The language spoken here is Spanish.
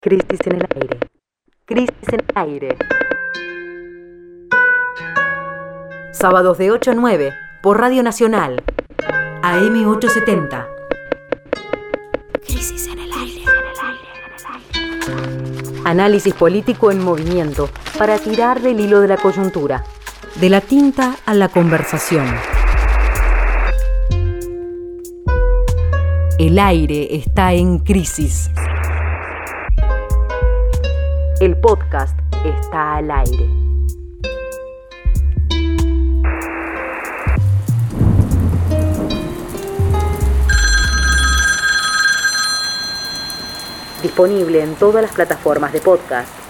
Crisis en el aire. Crisis en el aire. Sábados de 8 a 9 por Radio Nacional. AM870. Crisis en el aire. Análisis político en movimiento para tirar del hilo de la coyuntura. De la tinta a la conversación. El aire está en crisis. El podcast está al aire. Disponible en todas las plataformas de podcast